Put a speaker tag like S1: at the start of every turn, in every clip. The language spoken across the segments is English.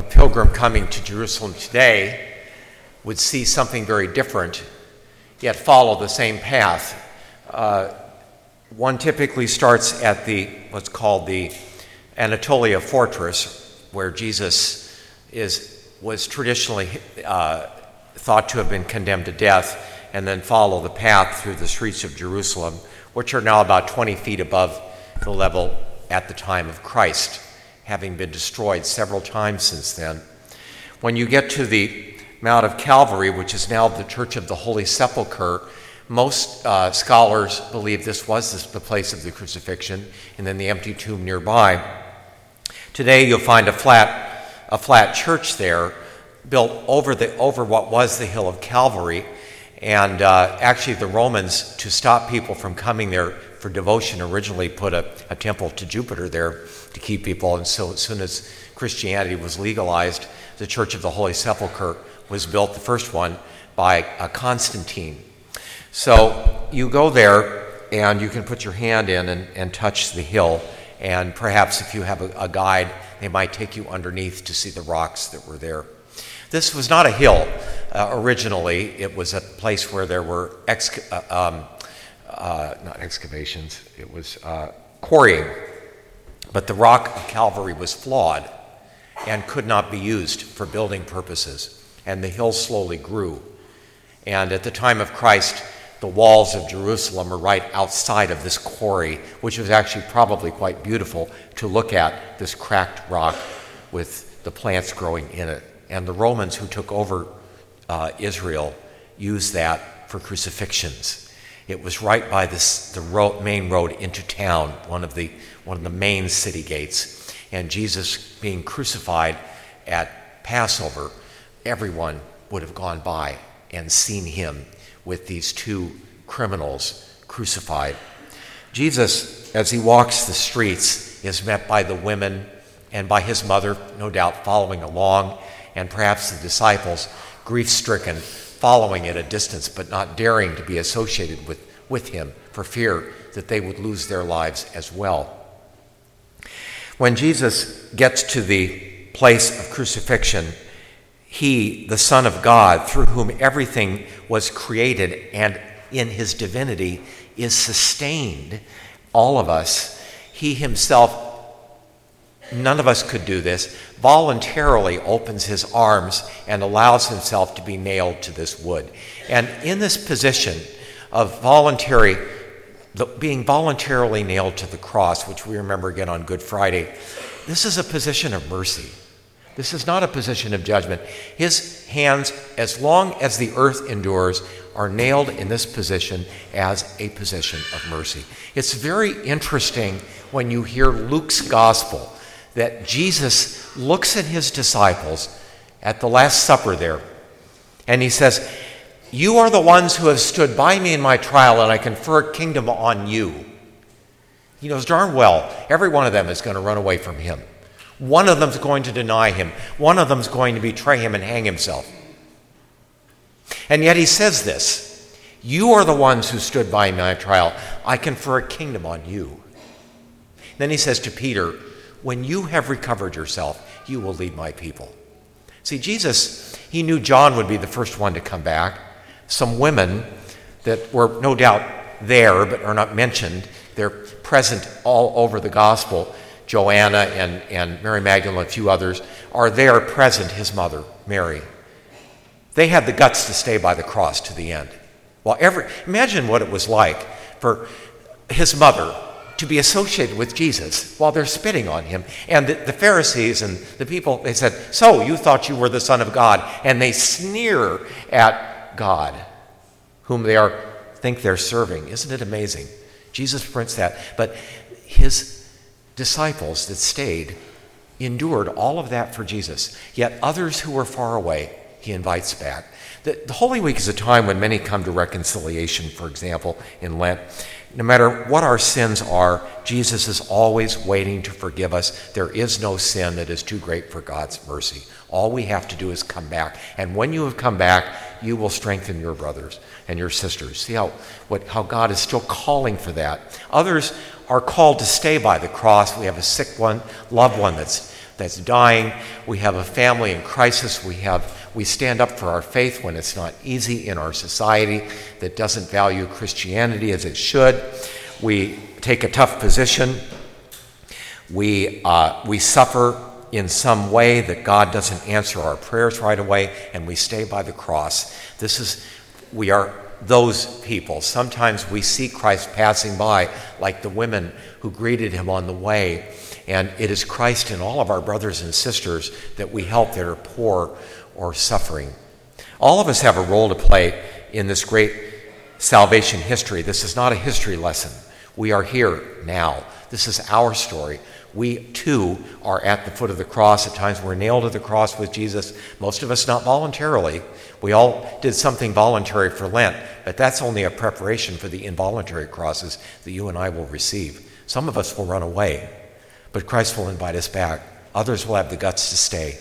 S1: a pilgrim coming to Jerusalem today would see something very different, yet follow the same path. Uh, one typically starts at the what's called the Antonia fortress, where Jesus is, was traditionally uh, thought to have been condemned to death, and then follow the path through the streets of Jerusalem, which are now about 20 feet above the level at the time of Christ, having been destroyed several times since then. When you get to the Mount of Calvary, which is now the Church of the Holy Sepulchre, most uh, scholars believe this was the place of the crucifixion, and then the empty tomb nearby. Today, you'll find a flat, a flat church there, built over the over what was the hill of Calvary, and uh, actually, the Romans, to stop people from coming there for devotion, originally put a, a temple to Jupiter there to keep people. And so, as soon as Christianity was legalized, the Church of the Holy Sepulchre was built, the first one, by uh, Constantine. So you go there and you can put your hand in and, and touch the hill. And perhaps if you have a, a, guide, they might take you underneath to see the rocks that were there. This was not a hill uh, originally, it was a place where there were ex- uh, um, uh, not excavations, it was uh, quarrying. But the rock of Calvary was flawed and could not be used for building purposes. And the hill slowly grew. And at the time of Christ, the walls of Jerusalem are right outside of this quarry, which was actually probably quite beautiful to look at this cracked rock with the plants growing in it. And the Romans who took over uh, Israel used that for crucifixions. It was right by this, the road, main road into town, one of, the, one of the main city gates. And Jesus being crucified at Passover, everyone would have gone by and seen him with these two criminals crucified. Jesus, as he walks the streets, is met by the women and by his mother, no doubt following along, and perhaps the disciples, grief stricken, following at a distance but not daring to be associated with, with him for fear that they would lose their lives as well. When Jesus gets to the place of crucifixion, he, the Son of God, through whom everything was created and in his divinity is sustained, all of us, he himself, none of us could do this, voluntarily opens his arms and allows himself to be nailed to this wood. And in this position of voluntary, being voluntarily nailed to the cross, which we remember again on Good Friday, this is a position of mercy. This is not a position of judgment. His hands, as long as the earth endures, are nailed in this position as a position of mercy. It's very interesting when you hear Luke's gospel that Jesus looks at his disciples at the Last Supper there, and he says, You are the ones who have stood by me in my trial, and I confer a kingdom on you. He knows darn well every one of them is going to run away from him. One of them's going to deny him. One of them's going to betray him and hang himself. And yet he says this You are the ones who stood by me in my trial. I confer a kingdom on you. Then he says to Peter, When you have recovered yourself, you will lead my people. See, Jesus, he knew John would be the first one to come back. Some women that were no doubt there but are not mentioned, they're present all over the gospel. Joanna and, and Mary Magdalene and a few others, are there present, his mother, Mary. They had the guts to stay by the cross to the end. Well, every, imagine what it was like for his mother to be associated with Jesus while they're spitting on him. And the, the, Pharisees and the people, they said, So you thought you were the Son of God. And they sneer at God, whom they are, think they're serving. Isn't it amazing? Jesus prints that. But his disciples that stayed endured all of that for Jesus. Yet others who were far away, he invites back. The, the, Holy Week is a time when many come to reconciliation, for example, in Lent. No matter what our sins are, Jesus is always waiting to forgive us. There is no sin that is too great for God's mercy. All we have to do is come back. And when you have come back, you will strengthen your brothers and your sisters. See how, what, how God is still calling for that. Others are called to stay by the cross. We have a sick one, loved one that's, that's dying. We have a family in crisis. We, have, we stand up for our faith when it's not easy in our society that doesn't value Christianity as it should. We take a tough position. We, uh, we suffer in some way that God doesn't answer our prayers right away, and we stay by the cross. This is, we are those people. Sometimes we see Christ passing by, like the women who greeted him on the way. And it is Christ and all of our brothers and sisters that we help that are poor or suffering. All of us have a role to play in this great salvation history. This is not a history lesson. We are here now. This is our story. We too are at the foot of the cross. At times we're nailed to the cross with Jesus, most of us not voluntarily. We all did something voluntary for Lent, but that's only a preparation for the involuntary crosses that you and I will receive. Some of us will run away, but Christ will invite us back. Others will have the guts to stay.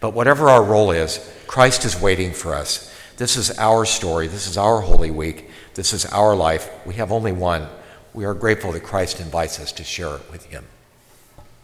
S1: But whatever our role is, Christ is waiting for us. This is our story. This is our Holy Week. This is our life. We have only one. We are grateful that Christ invites us to share it with Him.